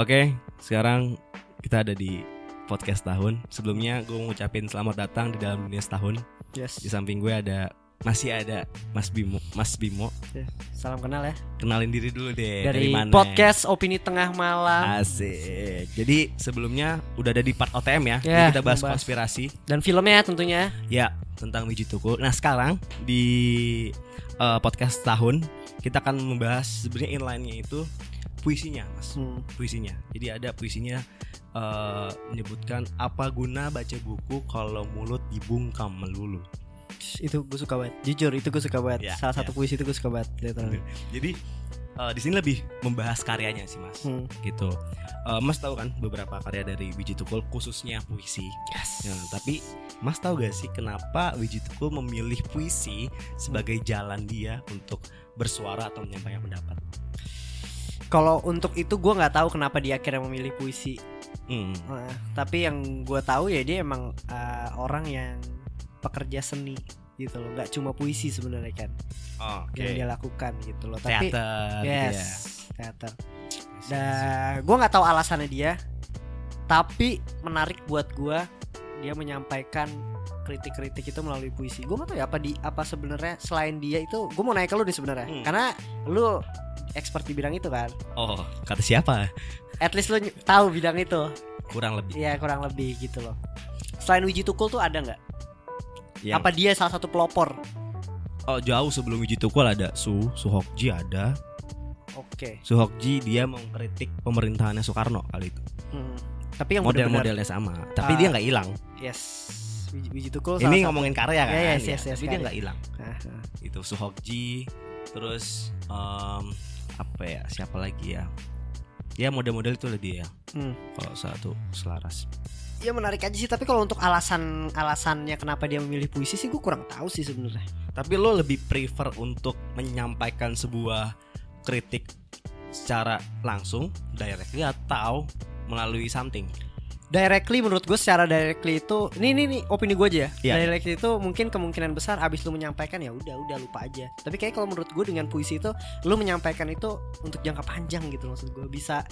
Oke, sekarang kita ada di podcast tahun. Sebelumnya gue mau ngucapin selamat datang di dalam dunia setahun. Yes. Di samping gue ada masih ada Mas Bimo. Mas Bimo, Ya, Salam kenal ya. kenalin diri dulu deh. Dari, mana? podcast Opini Tengah Malam Asik. Jadi sebelumnya udah ada di part OTM ya. Ya, Jadi kita bahas membahas. konspirasi. dan filmnya tentunya. Ya, tentang Wiji Tukul. Nah, sekarang di eh, podcast tahun kita akan membahas sebenarnya inline-nya itu puisinya, Mas. Hmm. Puisinya. Jadi ada puisinya eh, menyebutkan apa guna baca buku kalau mulut dibungkam melulu. Itu gue suka banget. Jujur itu gue suka banget. Ya, Salah ya. satu puisi itu gue suka banget. literally. Jadi eh, di sini lebih membahas karyanya sih, Mas. Hmm. Gitu. Eh, mas tahu kan beberapa karya dari Wiji Tukul khususnya puisi. Yes. Nah, tapi Mas tahu gak sih kenapa Wiji Tukul memilih puisi sebagai jalan dia untuk bersuara atau menyampaikan pendapat? Kalau untuk itu gue nggak tahu kenapa dia akhirnya memilih puisi. Hmm. Nah, tapi yang gue tahu ya dia emang uh, orang yang pekerja seni gitu loh. Nggak cuma puisi sebenarnya kan Oke. yang dia lakukan gitu loh. Tapi Teater. yes, gitu teater. ya. Dan gue nggak tahu alasannya dia, tapi menarik buat gue dia menyampaikan kritik-kritik itu melalui puisi. Gue nggak tahu ya apa di apa sebenarnya selain dia itu, gue mau nanya ke lu nih sebenarnya, Hmm. karena lu expert di bidang itu kan. Oh, kata siapa? At least lu tahu bidang itu, Kurang lebih. ya kurang lebih gitu loh. Selain Wiji Tukul tuh ada nggak? Yang- Apa dia salah satu pelopor? Oh, jauh sebelum Wiji Tukul ada Su, Suhokji ada. Oke. Suhokji dia mengkritik pemerintahannya Soekarno kali itu. Hmm. Tapi yang Model-modelnya sama, tapi Ah. dia nggak hilang. yes. Wiji Tukul Ini salah satu- ngomongin karya kan? Ya, yes, Ya, yes, yes, tapi dia karya. nggak hilang. Ah, ah. Itu Suhokji, terus em, apa ya? Siapa lagi ya? Ya model-model itu lah dia. Hmm. Kalau satu selaras. Ya menarik aja sih tapi kalau untuk alasan alasannya kenapa dia memilih puisi sih gue kurang tahu sih sebenarnya. Tapi lo lebih prefer untuk menyampaikan sebuah kritik secara langsung, directly atau melalui something? Directly menurut gue secara directly itu ini ini, nih opini gue aja ya. Iya. Directly itu mungkin kemungkinan besar abis lu menyampaikan ya udah udah lupa aja. Tapi kayak kalau menurut gue dengan puisi itu lu menyampaikan itu untuk jangka panjang gitu maksud gue bisa.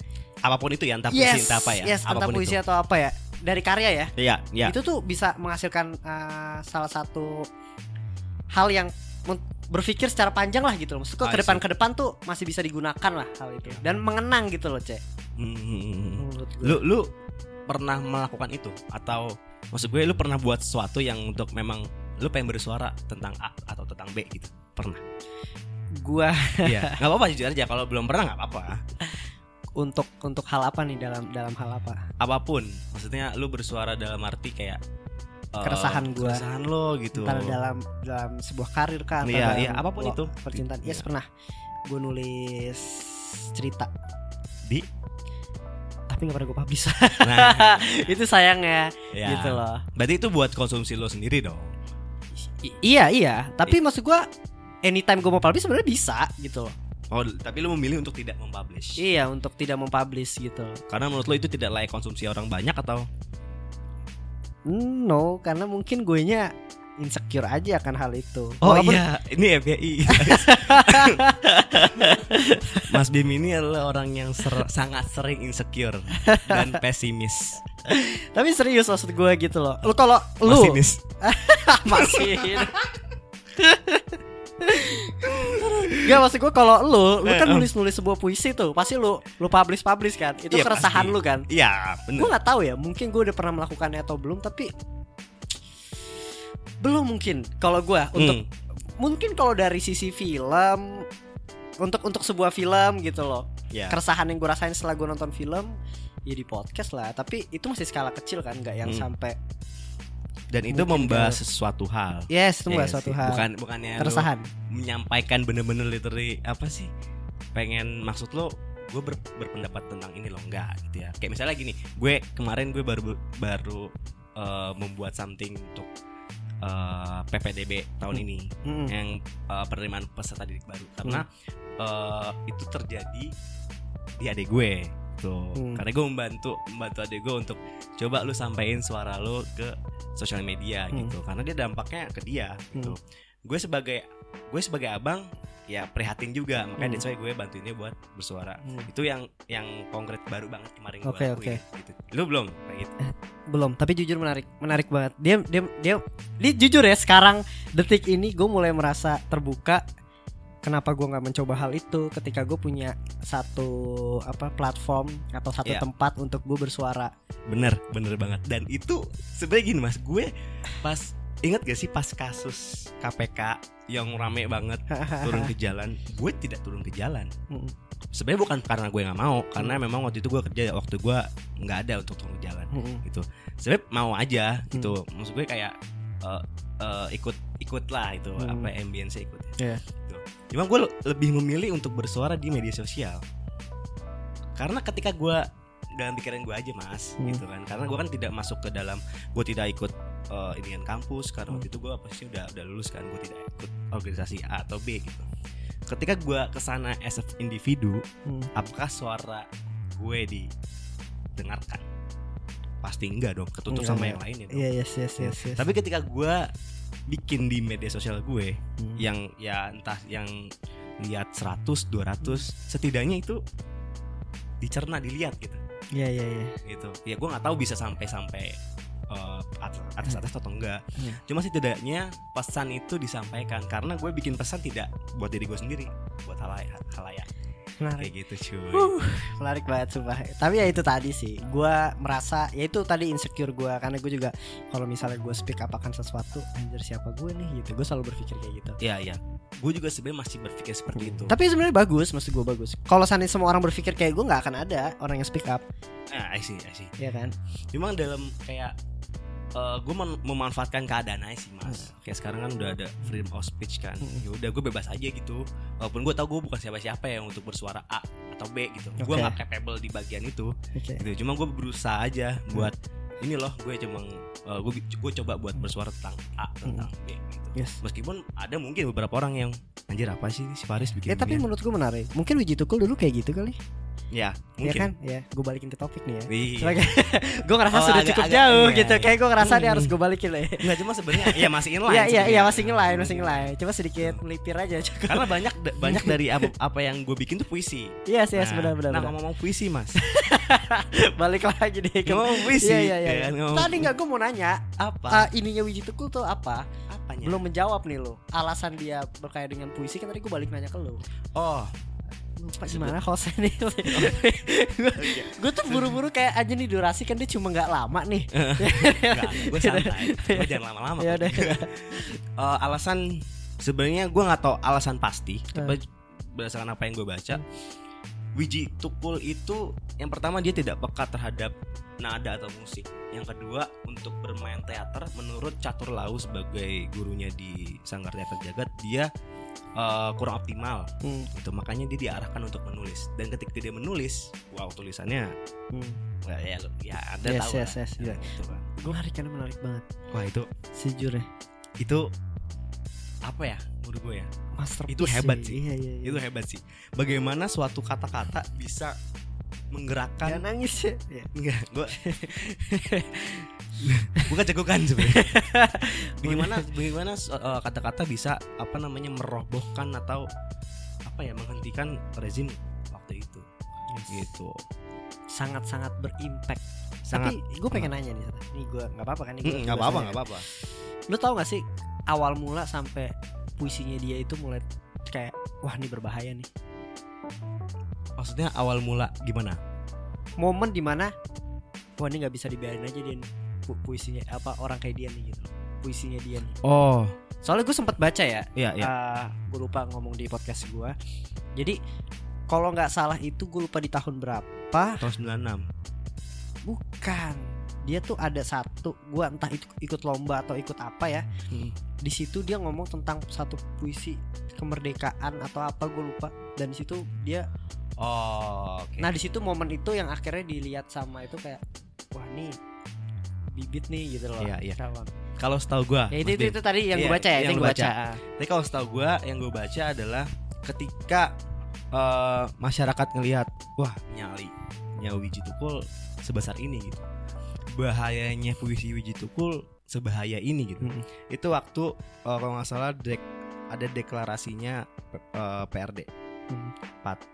Apa pun itu ya, entah puisi yes, entah apa ya. yes, entah apa pun puisi itu. atau apa ya dari karya ya. Iya, iya. Itu tuh bisa menghasilkan uh, salah satu hal yang berpikir secara panjang lah gitu loh. Maksudku I ke depan ke depan tuh masih bisa digunakan lah hal itu dan mengenang gitu loh, Cek. Hmm. Menurut gue. Lu lu pernah melakukan itu atau maksud gue lu pernah buat sesuatu yang untuk memang lu pengen bersuara tentang A atau tentang B gitu? Pernah? gua Iya. Gak apa-apa jujur aja kalau belum pernah nggak apa-apa. untuk untuk hal apa nih dalam dalam hal apa? Apa pun. Maksudnya lu bersuara dalam arti kayak eh, Keresahan gua. Keresahan lo gitu. Entar dalam dalam sebuah karir kan atau Iya, dalam iya, apa pun lo- itu. percintaan. Yes, Iya. pernah. Gue nulis cerita Di tapi nggak pernah gue publish. Nah, itu sayang ya, ya. gitu loh. Berarti itu buat konsumsi lo sendiri dong. I- iya iya, tapi maksud gua anytime gue mau publish sebenarnya bisa gitu loh. Oh, tapi lu memilih untuk tidak mempublish. Iya, untuk tidak mempublish gitu. Karena menurut lo itu tidak layak konsumsi orang banyak atau Hmm, No, karena mungkin gue nya insecure aja akan hal itu. Oh Walaupun- iya, ini FBI. Mas Bim ini adalah orang yang ser- sangat sering insecure dan pesimis. Tapi serius maksud gue gitu loh. Lu kalau lu Masinis. masih Gak maksud gue kalau lu, lu kan Eh, eh. nulis-nulis sebuah puisi tuh, pasti lu lu publish publish kan. Itu Iya, keresahan pasti. lu kan. Iya, Gue nggak tahu ya, mungkin gue udah pernah melakukannya atau belum, tapi belum mungkin. Kalau gue untuk Hmm. mungkin kalau dari sisi film, untuk untuk sebuah film gitu loh, Ya. keresahan yang gue rasain setelah gue nonton film, ya di podcast lah. Tapi itu masih skala kecil kan, nggak yang Hmm. sampai Dan itu mungkin membahas sesuatu hal. yes itu Iya nggak sih. suatu hal. Bukan bukannya keresahan. menyampaikan bener-bener literally apa sih? Pengen maksud lo gue ber- berpendapat tentang ini loh enggak gitu ya. Kayak misalnya gini, gue kemarin gue baru baru eh, membuat something untuk eh, PPDB tahun Hmm. ini. Mm-mm. yang uh, penerimaan peserta didik baru karena uh, itu terjadi di adik gue tuh Hmm. karena gue membantu membantu adik gue untuk coba lu sampein suara lu ke sosial media Hmm. gitu karena dia dampaknya ke dia gitu gue sebagai gue sebagai abang ya prihatin juga. Makanya Hmm. that's why gue bantuinnya buat bersuara. Hmm. itu yang yang konkret baru banget kemarin gue Oke, lakuin gitu. Lu belum? Kayak gitu. Belum tapi jujur menarik menarik banget. Dia dia dia dia jujur ya sekarang detik ini gue mulai merasa terbuka kenapa gue nggak mencoba hal itu ketika gue punya satu apa platform atau satu Iya. tempat untuk gue bersuara. Bener bener banget. Dan itu sebenarnya gini mas gue pas ingat gak sih pas kasus KPK yang rame banget turun ke jalan? Gue tidak turun ke jalan. Mm. sebenarnya bukan karena gue nggak mau karena memang waktu itu gue kerja waktu gue nggak ada untuk turun ke jalan gitu. Sebenarnya mau aja gitu. Maksud gue kayak eh, eh, ikut ikut lah itu apa ambience ikut. Iya. Gitu. cuma gue lebih memilih untuk bersuara di media sosial. Karena ketika gue dalam pikiran gue aja mas Hmm. gitu kan. Karena gue kan tidak masuk ke dalam gue tidak ikut eh, ini kan kampus karena Hmm. waktu itu gue pasti udah udah lulus kan gue tidak ikut organisasi A atau B gitu ketika gue ke sana as a individu Hmm. apakah suara gue didengarkan pasti enggak dong ketutup Enggak, sama enggak. yang lainnya dong Iya yes yes yes yes. tapi ketika gue bikin di media sosial gue Hmm. yang ya entah yang lihat 100 200 setidaknya itu dicerna dilihat gitu Iya iya iya. gitu ya gue nggak tahu bisa sampai sampai eh, atas atas atau enggak Hmm. cuma setidaknya pesan itu disampaikan karena gue bikin pesan tidak buat diri gue sendiri buat halayak halayak Menarik. kayak gitu cuy Uh, menarik banget sumpah. Tapi ya itu tadi sih, gua merasa ya itu tadi insecure gua karena gue juga kalau misalnya gue speak up akan sesuatu, anjir siapa gue nih gitu. Gue selalu berpikir kayak gitu. ya ya gue juga sebenarnya masih berpikir seperti itu Tapi sebenarnya bagus, maksud gue bagus. Kalau seandainya semua orang berpikir kayak gue nggak akan ada orang yang speak up, I see I see ya kan? memang dalam kayak gue memanfaatkan keadaan aja sih mas kayak sekarang kan udah ada freedom of speech kan Hmm. ya udah gue bebas aja gitu walaupun gue tahu gue bukan siapa-siapa yang untuk bersuara A atau B gitu gue Oke. nggak capable di bagian itu Oke. gitu cuma gue berusaha aja buat ini loh gue cuma gue gue coba buat bersuara tentang A tentang B gitu Yes. meskipun ada mungkin beberapa orang yang anjir apa sih si Faris bikin Ya tapi beginian?" menurut gue menarik. Mungkin Wiji Tukul dulu kayak gitu kali. Ya Ya mungkin kan? Ya, gue balikin ke topik nih ya. Sebagai gue ngerasa Oh, sudah agak- cukup agak- jauh iya, gitu. Kayak gue ngerasa Hmm. harus gue balikin lah. ya. Nggak cuma sebenarnya ya masih inline Iya iya iya masih ngelain masih ngelain. Coba sedikit melipir aja cukup. karena banyak banyak dari apa, apa yang gue bikin tuh puisi Iya sih yes, Nah, benar benar. nah benar. ngomong puisi mas Balik lagi deh ke ngomong puisi Iya iya iya. ya kan? Tadi nggak gue mau nanya apa ah, ininya Wiji Tukul tuh apa? apanya Belum menjawab nih lo. Alasan dia berkait dengan puisi kan tadi gue balik nanya ke lo. oh Lupa gimana hostnya nih. gue tuh buru-buru kayak aja nih durasi kan dia cuma nggak lama nih. Gue santai. Gue jangan lama-lama Ya udah. Eh, alasan sebenarnya gue nggak tahu alasan pasti tapi berdasarkan apa yang gue baca Wiji Tukul itu yang pertama dia tidak peka terhadap nada atau musik. Yang kedua untuk bermain teater menurut Catur Lau sebagai gurunya di Sanggar Teater Jagat dia eh, kurang optimal Hmm, itu makanya dia diarahkan untuk menulis dan ketika dia menulis wow tulisannya hmm. ya ya, ya anda Yes, tahu yes, lah. yes, Ya, gitu kan. Menarik menarik banget. wah itu Sejujurnya. itu apa ya menurut gue ya Masterpiece Itu hebat sih. Iya iya. iya. itu hebat sih bagaimana suatu kata-kata bisa menggerakkan Jangan nangis ya. Iya. enggak gue bukan cegukan sebenarnya. Bagaimana bagaimana uh, kata-kata bisa apa namanya merobohkan atau apa ya menghentikan rezim waktu itu? Gitu. Sangat-sangat berimpact. sangat Tapi gue pengen nanya nih, nih gue nggak apa-apa kan? Nih Mm, nggak apa-apa nggak apa-apa. Lu tau gak sih awal mula sampai puisinya dia itu mulai kayak wah ini berbahaya nih. maksudnya awal mula gimana? Momen di mana wah ini nggak bisa dibiarin aja dia nih, pu- puisinya apa orang kayak dia nih gitu. Puisinya dia nih. oh Soalnya gue sempat baca ya, iya iya gue lupa ngomong di podcast gue. Jadi kalau nggak salah itu gue lupa di tahun berapa. tahun 96 Bukan. Dia tuh ada satu, gua entah itu ikut lomba atau ikut apa ya. Hmm. Di situ dia ngomong tentang satu puisi kemerdekaan atau apa gue lupa. Dan di situ dia, oh oke nah di situ momen itu yang akhirnya dilihat sama itu kayak, wah nih bibit nih gitu loh. Iya, iya. Kalau setahu gua Ya itu, itu itu tadi yang gue Iya, baca ya, yang itu yang lu gue baca. baca. Tapi kalau setahu gue yang gue baca adalah ketika eh, masyarakat ngelihat wah nyali nyawa Wiji Tukul sebesar ini gitu. Bahayanya puisi Wiji Tukul sebahaya ini gitu. Mm-mm. Itu waktu eh, kalau nggak salah Drake ada deklarasinya eh, PRD Hmm.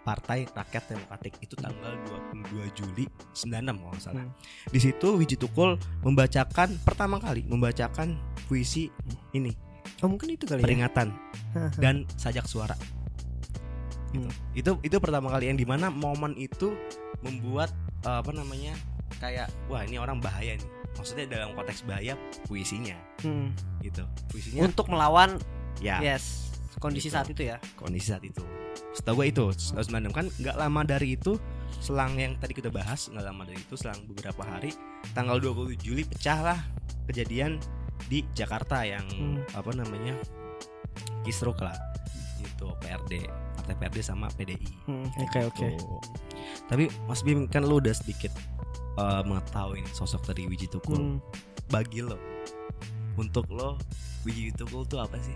Partai Rakyat Demokratik itu tanggal 22 Juli 96 kalau nggak salah. Hmm. Di situ Wiji Tukul membacakan pertama kali membacakan puisi ini Oh mungkin itu kali ya. peringatan dan sajak suara. Gitu. Hmm. Itu itu pertama kali yang di mana momen itu membuat eh, apa namanya kayak wah ini orang bahaya nih. Maksudnya dalam konteks bahaya puisinya Hmm. gitu. Puisinya Untuk melawan ya yes kondisi Gitu. saat itu ya. kondisi saat itu. Setahu gue itu 96 kan nggak lama dari itu selang yang tadi kita bahas nggak lama dari itu selang beberapa hari tanggal 20 Juli pecahlah kejadian di Jakarta yang Hmm. apa namanya kisruk lah itu PRD partai PRD sama PDI Hmm, Oke oke. Tuh. tapi Mas Bim kan lu udah sedikit eh, mengetahui sosok dari Wiji Tukul Hmm. bagi lo untuk lo Wiji Tukul tuh apa sih?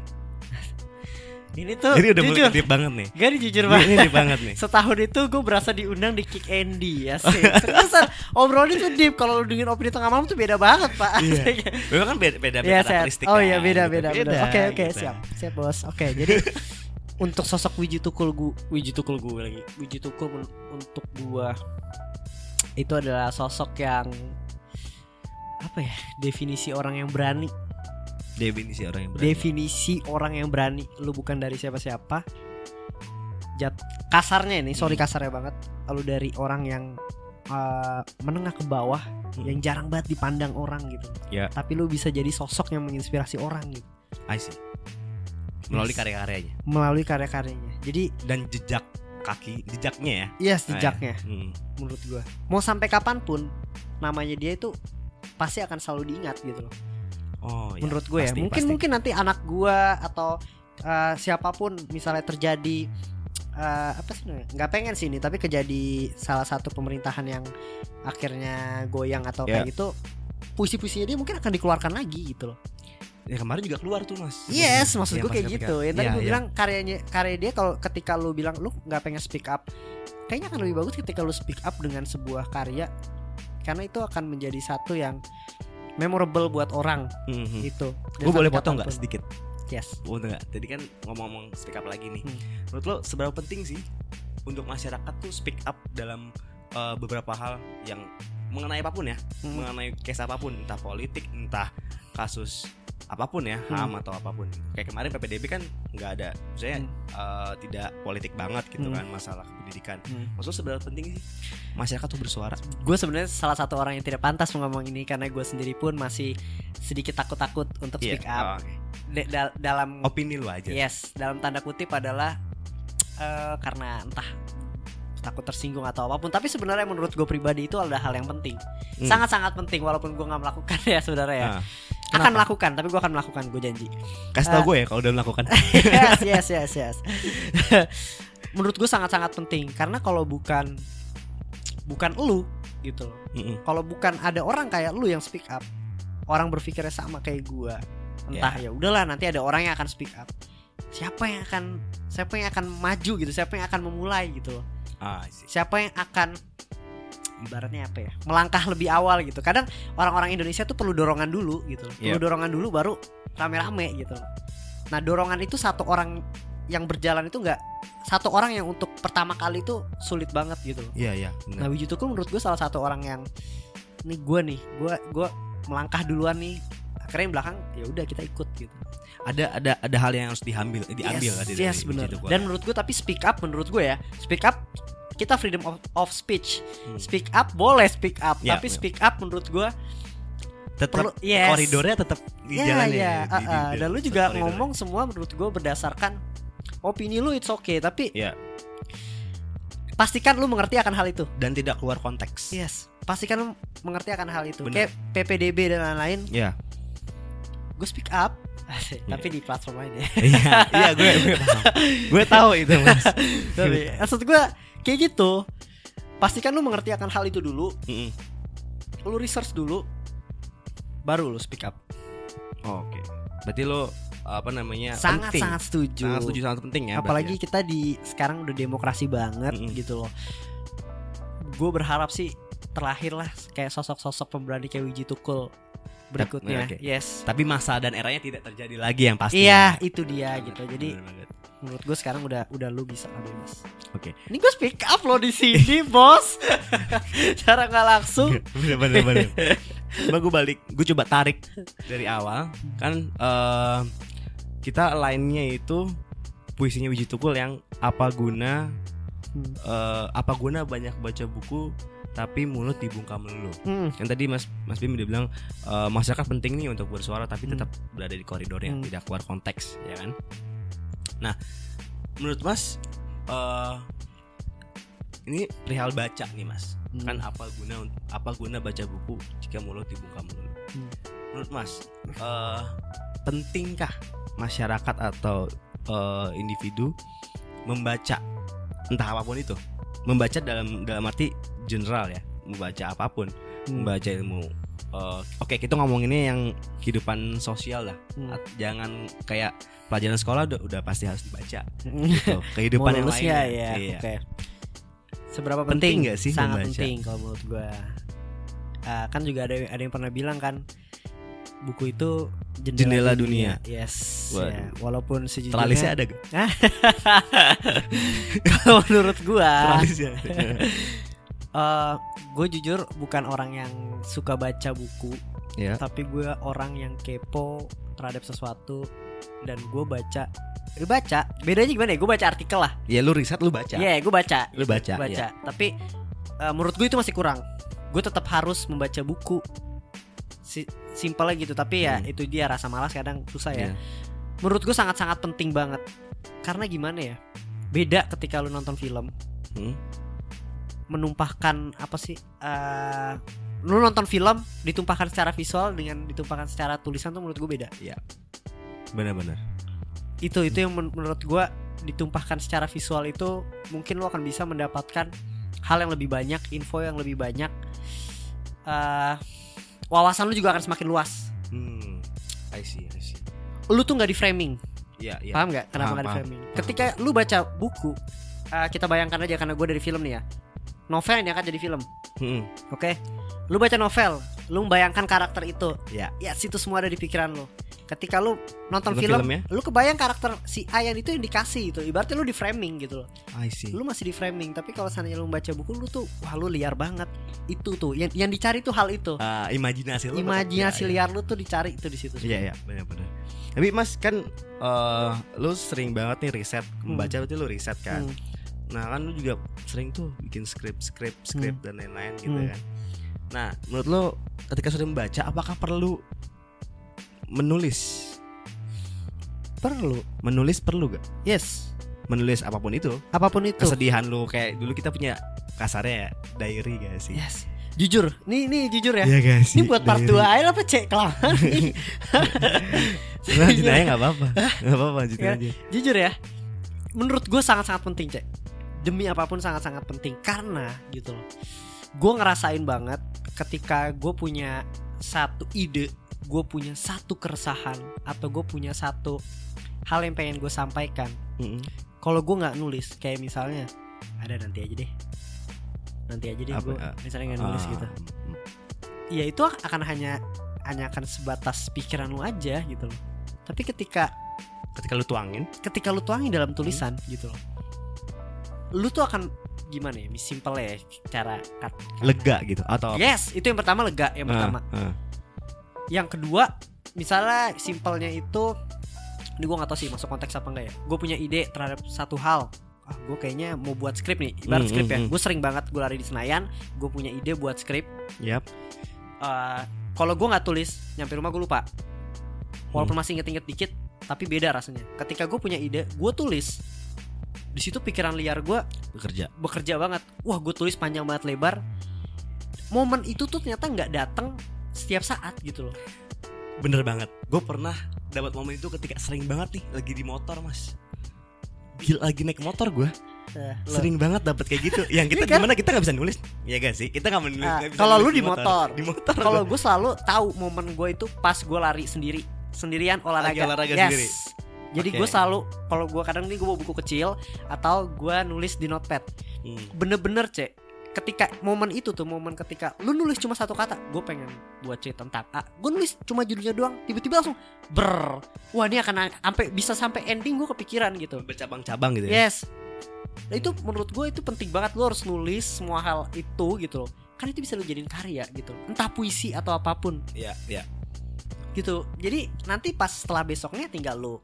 Ini tuh Jadi udah mulai jujur. deep banget nih. Gak jujur Ini, banget. ini banget nih. Setahun itu gue berasa diundang di Kick Andy ya sih. Seriusan obrolannya tuh deep Kalau lu dengerin opini tengah malam tuh beda banget pak Iya. Memang kan beda beda, beda Iya, karakteristik Oh iya beda gitu. beda beda. Oke oke gitu. siap siap bos. Oke jadi untuk sosok Wiji Tukul gue Wiji Tukul gue lagi Wiji Tukul untuk gua itu adalah sosok yang apa ya definisi orang yang berani Definisi orang yang berani. definisi orang yang berani lu bukan dari siapa-siapa jat kasarnya ini sorry Hmm. kasarnya banget lu dari orang yang uh, menengah ke bawah Hmm. yang jarang banget dipandang orang gitu Ya. tapi lu bisa jadi sosok yang menginspirasi orang gitu I see. Melalui Yes. karya-karyanya melalui karya-karyanya jadi dan jejak kaki jejaknya ya. yes Nah, jejaknya Hmm. menurut gua mau sampai kapan pun namanya dia itu pasti akan selalu diingat gitu loh Oh, iya. menurut gue ya Pasti, mungkin pasti. mungkin nanti anak gua atau uh, siapa pun misalnya terjadi uh, apa sih nggak pengen sih ini tapi kejadi salah satu pemerintahan yang akhirnya goyang atau Ya. kayak gitu puisi-puisinya dia mungkin akan dikeluarkan lagi gitu loh Ya kemarin juga keluar tuh mas. yes maksud Iya, gue kayak gitu yang tadi Iya, gue iya. bilang karyanya karya dia kalau ketika lu bilang lu nggak pengen speak up kayaknya akan lebih bagus ketika lu speak up dengan sebuah karya karena itu akan menjadi satu yang memorable buat orang Mhm. gitu Gue boleh potong nggak sedikit? yes Boleh nggak? Tadi kan ngomong-ngomong speak up lagi nih. Hmm. Menurut lo seberapa penting sih untuk masyarakat tuh speak up dalam uh, beberapa hal yang mengenai apa pun ya, Hmm. mengenai case apa pun, entah politik, entah kasus apa pun ya, Hmm. ham atau apa pun. Kayak kemarin PPDB kan nggak ada, saya Hmm. tidak politik banget gitu Hmm. kan masalah pendidikan. Hmm. Maksudnya seberapa penting sih masyarakat tuh bersuara? gue sebenarnya salah satu orang yang tidak pantas ngomong ini karena gue sendiri pun masih sedikit takut-takut untuk Iya, speak up oh, oke. Da- da- dalam Opini lu aja. yes dalam tanda kutip adalah eh, karena entah takut tersinggung atau apa pun. Tapi sebenarnya menurut gue pribadi itu adalah hal yang penting. Hmm. sangat-sangat penting walaupun gue nggak melakukan ya sebenarnya ya. Ah, akan melakukan tapi gue akan melakukan gue janji. Kasih tau Ah. gue ya kalau udah melakukan. yes yes yes yes. Menurut gue sangat-sangat penting karena kalau bukan bukan lu gitu loh. Mm-mm. kalau bukan ada orang kayak lu yang speak up orang berpikirnya sama kayak gua entah ya udahlah nanti ada orang yang akan speak up. Siapa yang akan siapa yang akan maju gitu siapa yang akan memulai gitu loh Ah, siapa yang akan ibaratnya apa ya melangkah lebih awal gitu kadang orang-orang Indonesia tuh perlu dorongan dulu gitu perlu Yep. dorongan dulu baru rame-rame gitu loh. nah dorongan itu satu orang yang berjalan itu enggak satu orang yang untuk pertama kali itu sulit banget gitu loh Iya iya. benar. Nah Wiji Tukul menurut gue salah satu orang yang nih gue nih gue gue melangkah duluan nih akhirnya yang belakang ya udah kita ikut gitu. Ada ada ada hal yang harus diambil diambil yes, yes dari benar. Wiji Tukul. Dan menurut gue tapi speak up menurut gue ya speak up kita freedom of, of speech. Hmm. Speak up boleh speak up Ya, tapi ya. speak up menurut gue tetap perlu yes. koridornya tetap di Ya, jalan ya, ya. di- ah. di- dan lu juga koridornya. ngomong semua menurut gue berdasarkan opini lu it's okay tapi Iya. pastikan lu mengerti akan hal itu. dan tidak keluar konteks. Yes, pastikan lu mengerti akan hal itu. Benar. Kayak PPDB dan lain-lain Iya. gue speak up tapi di platform lain ya Iya, iya gue gue paham. Gue tahu itu, Mas. tapi maksud gue kayak gitu pastikan lu mengerti akan hal itu dulu Mm-mm. lu research dulu baru lu speak up Oh, Oke. Berarti lo apa namanya? sangat penting. sangat setuju sangat setuju sangat penting ya. apalagi berarti kita di sekarang udah demokrasi banget Mm-mm. gitu loh gue berharap sih terlahir lah kayak sosok-sosok pemberani kayak Wiji Tukul berikutnya. Oke. Yes. Tapi masa dan eranya tidak terjadi lagi yang pasti. Iya, itu dia gitu. Jadi Bener menurut gue sekarang udah udah lu bisa lah bebas. Oke. Ini gue speak up lo di sini, bos. Cara nggak langsung. bener bener bener. Coba gue balik, gue coba tarik dari awal kan eh kita lainnya itu puisinya Wiji Tukul yang apa guna Hmm. eh, apa guna banyak baca buku tapi mulut dibungkam melulu. Hmm. Yang tadi Mas Mas Bim dia bilang eh, masyarakat penting nih untuk bersuara tapi Hmm. tetap berada di koridornya, Hmm. tidak keluar konteks, ya kan? Nah, menurut Mas eh ini perihal baca nih Mas. Hmm. Kan apa guna apa guna baca buku jika mulut dibungkam melulu? Hmm. Menurut Mas, eh pentingkah masyarakat atau eh, individu membaca entah apa pun itu? Membaca dalam dalam arti general ya, membaca apa pun Hmm. membaca ilmu eh, oke kita ngomonginnya yang kehidupan sosial lah Hmm. Jangan kayak pelajaran sekolah udah, udah pasti harus dibaca Hmm. gitu. kehidupan yang Mulus ya, ya. Iya. Oke. Seberapa Penting nggak sih Sangat membaca? penting kalau menurut gua. Ah, kan juga ada ada yang pernah bilang kan buku itu Jendela dunia. Yes. Waduh. ya. Walaupun sejujurnya Tralisnya ada gak? kalau menurut gua Tralisnya eh gue jujur bukan orang yang suka baca buku, ya tapi gue orang yang kepo terhadap sesuatu dan gue baca gue baca bedanya gimana ya gue baca artikel lah ya lu riset lu baca Iya, gue baca. Lu baca, baca. iya. Tapi eh, menurut gue itu masih kurang. Gue tetap harus membaca buku. Si simpelnya gitu. Tapi ya Hmm. itu dia rasa malas kadang susah ya. Iya. Menurut gue sangat-sangat penting banget. Karena gimana ya? Beda ketika lu nonton film, Hmm. Menumpahkan apa sih? eh lu nonton film ditumpahkan secara visual dengan ditumpahkan secara tulisan tuh menurut gue beda. benar-benar Itu itu yang men- menurut gue ditumpahkan secara visual itu mungkin lo akan bisa mendapatkan hal yang lebih banyak, info yang lebih banyak. eh wawasan lu juga akan semakin luas. hmm. I see I see Lu tuh nggak di framing, Iya, iya. paham nggak? Kenapa nggak di framing? paham. Ketika lu baca buku, eh, kita bayangkan aja karena gue dari film nih ya. Novel yang akan jadi film, Hmm. oke? Lu baca novel, lu membayangkan karakter itu, Ya. ya situ semua ada di pikiran lu. Ketika lu nonton film, film ya? lu kebayang karakter si A yang itu yang dikasih gitu. Ibaratnya lu di framing gitu loh. I see. Lu masih di framing, tapi kalau seandainya lu membaca buku lu tuh wah lu liar banget. Itu tuh yang yang dicari tuh hal itu. Ah, imajinasi lu Imajinasi ya, ya. liar lu tuh dicari itu di situ. Iya, iya, benar-benar. Tapi Mas kan eh lu sering banget nih riset, membaca berarti lu riset kan. Hmm. Nah kan lu juga sering tuh bikin skrip, skrip, skrip dan lain-lain gitu Hmm. kan. Nah menurut lu ketika sudah membaca apakah perlu menulis? Perlu. Menulis perlu gak? Yes. Menulis apa pun itu. Apa pun itu. Kesedihan lu kayak dulu kita punya kasarnya ya, diary gak sih? Yes. Jujur, nih nih jujur ya. Iya gak sih? Ini buat part 2 aja apa cek kelamaan nih. Lanjutin aja gak apa-apa Gak apa-apa Ya. aja Jujur ya. Menurut gue sangat-sangat penting, Cek. Demi apa pun sangat-sangat penting karena gitu loh. Gue ngerasain banget ketika gue punya satu ide, gue punya satu keresahan atau gue punya satu hal yang pengen gue sampaikan. Mm-mm. Kalau gue nggak nulis, kayak misalnya ada nanti aja deh, nanti aja deh gue ah, misalnya nggak nulis Ah, gitu. mm. Ya itu akan hanya hanya akan sebatas pikiran lu aja gitu loh. Tapi ketika Ketika lu tuangin ketika lu tuangin dalam tulisan gitu loh lu tuh akan gimana ya simple ya cara cut. Lega gitu Atau apa? yes itu yang pertama lega yang Ah, pertama. ah. yang kedua misalnya simpelnya itu ini gue nggak tahu sih masuk konteks apa enggak ya. Gue punya ide terhadap satu hal. Ah gue kayaknya mau buat skrip nih ibarat Hmm, skrip ya. hmm. gue sering banget gue lari di Senayan gue punya ide buat skrip. Yap. Eh, kalau gue nggak tulis nyampe rumah gue lupa. Walaupun Hmm. masih inget-inget dikit tapi beda rasanya. Ketika gue punya ide gue tulis di situ pikiran liar gue Bekerja. bekerja banget. Wah gue tulis panjang banget lebar. Momen itu tuh ternyata nggak datang setiap saat gitu loh. Bener banget. Gue pernah dapat momen itu ketika sering banget nih Lagi di motor mas. Gila lagi naik motor gue lo- Sering banget dapat kayak gitu. Yang kita Iya kan? gimana? Kita gak bisa nulis. Ya gak sih? Kita gak menulis nggak bisa kalau lu di motor. Di motor. Kalau gue selalu tahu momen gue itu pas gue lari sendiri. Sendirian olahraga, Lagi olahraga yes. sendiri. Jadi Oke. gue selalu kalau gue kadang nih gue bawa buku kecil atau gue nulis di notepad. Hmm. bener-bener cek ketika momen itu tuh momen ketika lu nulis cuma satu kata gue pengen buat cerita tentang A. Gue nulis cuma judulnya doang tiba-tiba langsung ber wah ini akan sampai bisa sampai ending gue kepikiran gitu. Bercabang-cabang gitu ya? Yes. Nah itu menurut gue itu penting banget lu harus nulis semua hal itu gitu loh. Kan itu bisa lu jadiin karya gitu. Entah puisi atau apa pun. Iya, iya. gitu. Jadi nanti pas setelah besoknya tinggal lu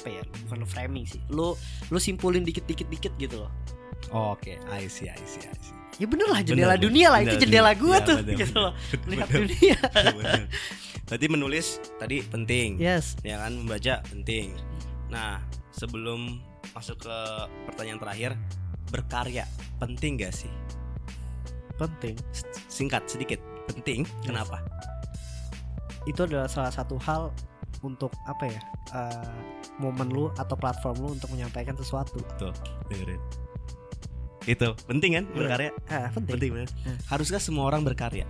apa ya bukan lu framing sih lu lu simpulin dikit dikit dikit gitu loh Oke, I see, I see, I see. ya bener lah jendela Bener, dunia lah itu bener, jendela bener. gua Ya, tuh bener, gitu bener. loh lihat Bener, dunia bener. Berarti menulis tadi penting, yes ya kan membaca penting. Nah, sebelum masuk ke pertanyaan terakhir, berkarya penting gak sih? penting Singkat sedikit, penting. Kenapa? itu adalah salah satu hal untuk apa ya eh, momen lu atau platform lu untuk menyampaikan sesuatu Tuh, dengerin. Itu penting kan berkarya? ah, penting Penting bener. Hmm. Haruskah semua orang berkarya?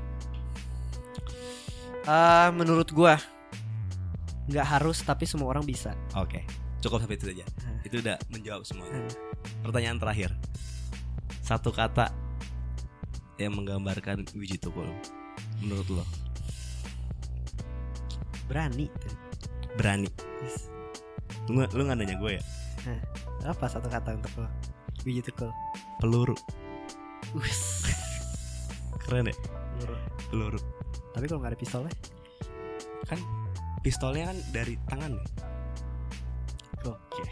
Eh, menurut gua nggak harus tapi semua orang bisa Oke, cukup sampai itu saja. Hmm. Itu udah menjawab semuanya. Hmm. Pertanyaan terakhir, satu kata yang menggambarkan Wiji Tukul menurut lo berani berani. Yes. Lu nggak- lu nggak nanya gue ya? apa satu kata untuk lo biji tukul Peluru, Wis. keren ya? Peluru. tapi kalau nggak ada pistolnya Pistolnya kan dari tangan nih. oke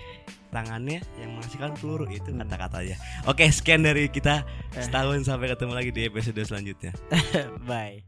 Tangannya yang menghasilkan peluru itu Hmm. kata-katanya. Oke, sekian dari kita Eh. setahun sampai ketemu lagi di episode selanjutnya. bye